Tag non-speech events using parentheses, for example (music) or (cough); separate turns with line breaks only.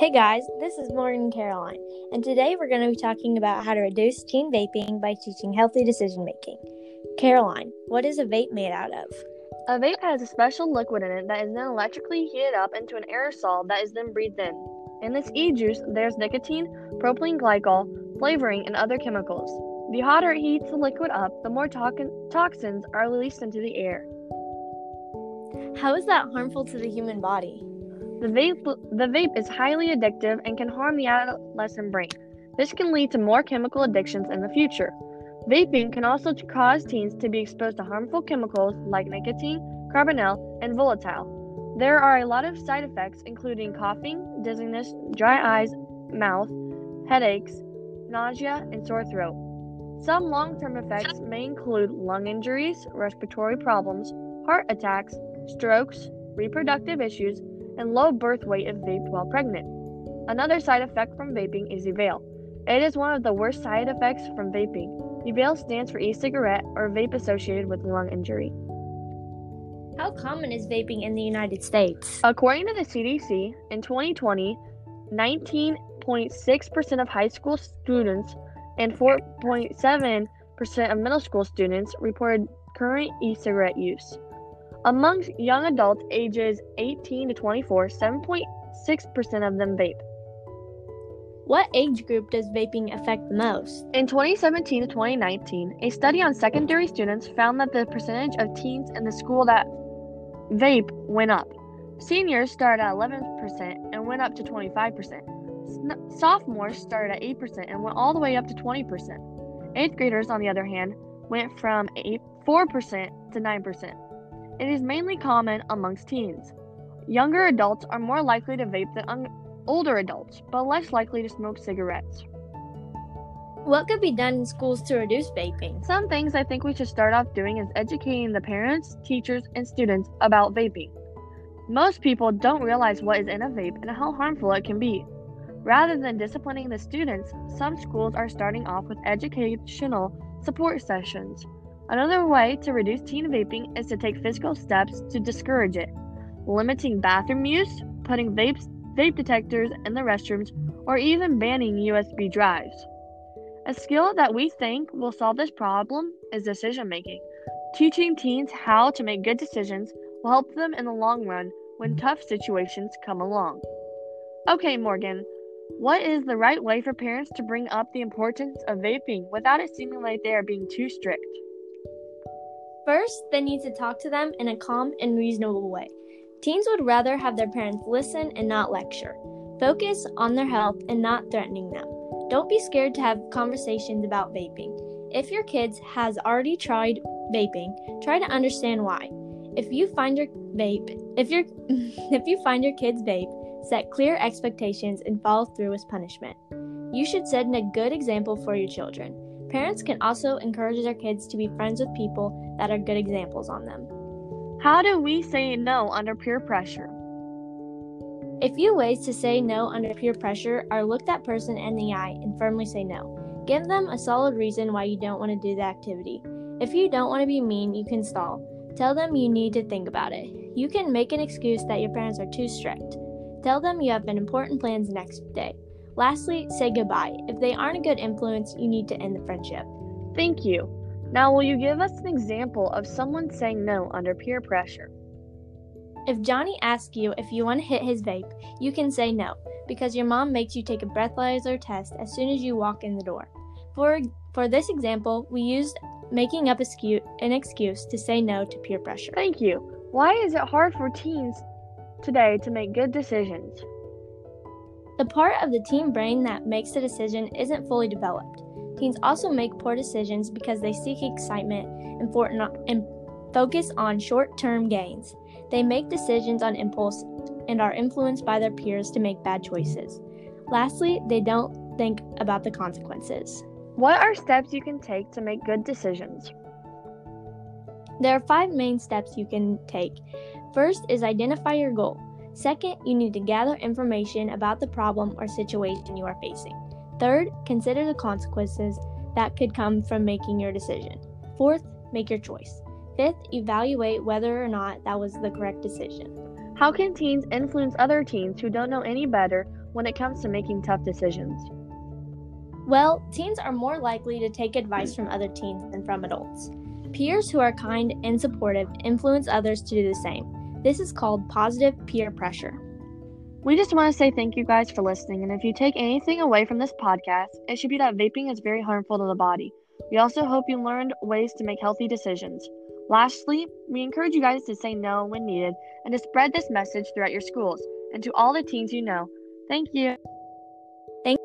Hey guys, this is Morgan Caroline, and today we're going to be talking about how to reduce teen vaping by teaching healthy decision making. Caroline, what is a vape made out of?
A vape has a special liquid in it that is then electrically heated up into an aerosol that is then breathed in. In this e juice, there's nicotine, propylene glycol, flavoring, and other chemicals. The hotter it heats the liquid up, the more to- toxins are released into the air.
How is that harmful to the human body?
The vape, the vape is highly addictive and can harm the adolescent brain. This can lead to more chemical addictions in the future. Vaping can also cause teens to be exposed to harmful chemicals like nicotine, carbonyl, and volatile. There are a lot of side effects, including coughing, dizziness, dry eyes, mouth, headaches, nausea, and sore throat. Some long term effects may include lung injuries, respiratory problems, heart attacks, strokes, reproductive issues, and low birth weight if vaped while pregnant. Another side effect from vaping is EVALI. It is one of the worst side effects from vaping. EVALI stands for e-cigarette or vape associated with lung injury.
How common is vaping in the United States?
According to the CDC, in 2020, 19.6% of high school students and 4.7% of middle school students reported current e cigarette use. Among young adults ages 18 to 24, 7.6% of them vape.
What age group does vaping affect the most?
In 2017 to 2019, a study on secondary students found that the percentage of teens in the school that vape went up. Seniors started at 11% and went up to 25%. Sophomores started at 8% and went all the way up to 20%. Eighth graders, on the other hand, went from 8, 4% to 9%. It is mainly common amongst teens. Younger adults are more likely to vape than un- older adults, but less likely to smoke cigarettes.
What could be done in schools to reduce vaping?
Some things I think we should start off doing is educating the parents, teachers, and students about vaping. Most people don't realize what is in a vape and how harmful it can be. Rather than disciplining the students, some schools are starting off with educational support sessions. Another way to reduce teen vaping is to take physical steps to discourage it, limiting bathroom use, putting vapes, vape detectors in the restrooms, or even banning USB drives. A skill that we think will solve this problem is decision making. Teaching teens how to make good decisions will help them in the long run when tough situations come along. Okay, Morgan, what is the right way for parents to bring up the importance of vaping without it seeming like they are being too strict?
First, they need to talk to them in a calm and reasonable way. Teens would rather have their parents listen and not lecture. Focus on their health and not threatening them. Don't be scared to have conversations about vaping. If your kids has already tried vaping, try to understand why. If you find your vape, if your (laughs) if you find your kids vape, set clear expectations and follow through with punishment. You should set a good example for your children. Parents can also encourage their kids to be friends with people that are good examples on them.
How do we say no under peer pressure?
A few ways to say no under peer pressure are look that person in the eye and firmly say no. Give them a solid reason why you don't want to do the activity. If you don't want to be mean, you can stall. Tell them you need to think about it. You can make an excuse that your parents are too strict. Tell them you have an important plans next day. Lastly, say goodbye. If they aren't a good influence, you need to end the friendship.
Thank you. Now, will you give us an example of someone saying no under peer pressure?
If Johnny asks you if you want to hit his vape, you can say no, because your mom makes you take a breathalyzer test as soon as you walk in the door. For, for this example, we used making up an excuse to say no to peer pressure.
Thank you. Why is it hard for teens today to make good decisions?
The part of the teen brain that makes the decision isn't fully developed. Teens also make poor decisions because they seek excitement and, for, and focus on short term gains. They make decisions on impulse and are influenced by their peers to make bad choices. Lastly, they don't think about the consequences.
What are steps you can take to make good decisions?
There are five main steps you can take. First is identify your goal. Second, you need to gather information about the problem or situation you are facing. Third, consider the consequences that could come from making your decision. Fourth, make your choice. Fifth, evaluate whether or not that was the correct decision.
How can teens influence other teens who don't know any better when it comes to making tough decisions?
Well, teens are more likely to take advice from other teens than from adults. Peers who are kind and supportive influence others to do the same. This is called positive peer pressure.
We just want to say thank you guys for listening, and if you take anything away from this podcast, it should be that vaping is very harmful to the body. We also hope you learned ways to make healthy decisions. Lastly, we encourage you guys to say no when needed and to spread this message throughout your schools and to all the teens you know. Thank you.
Thank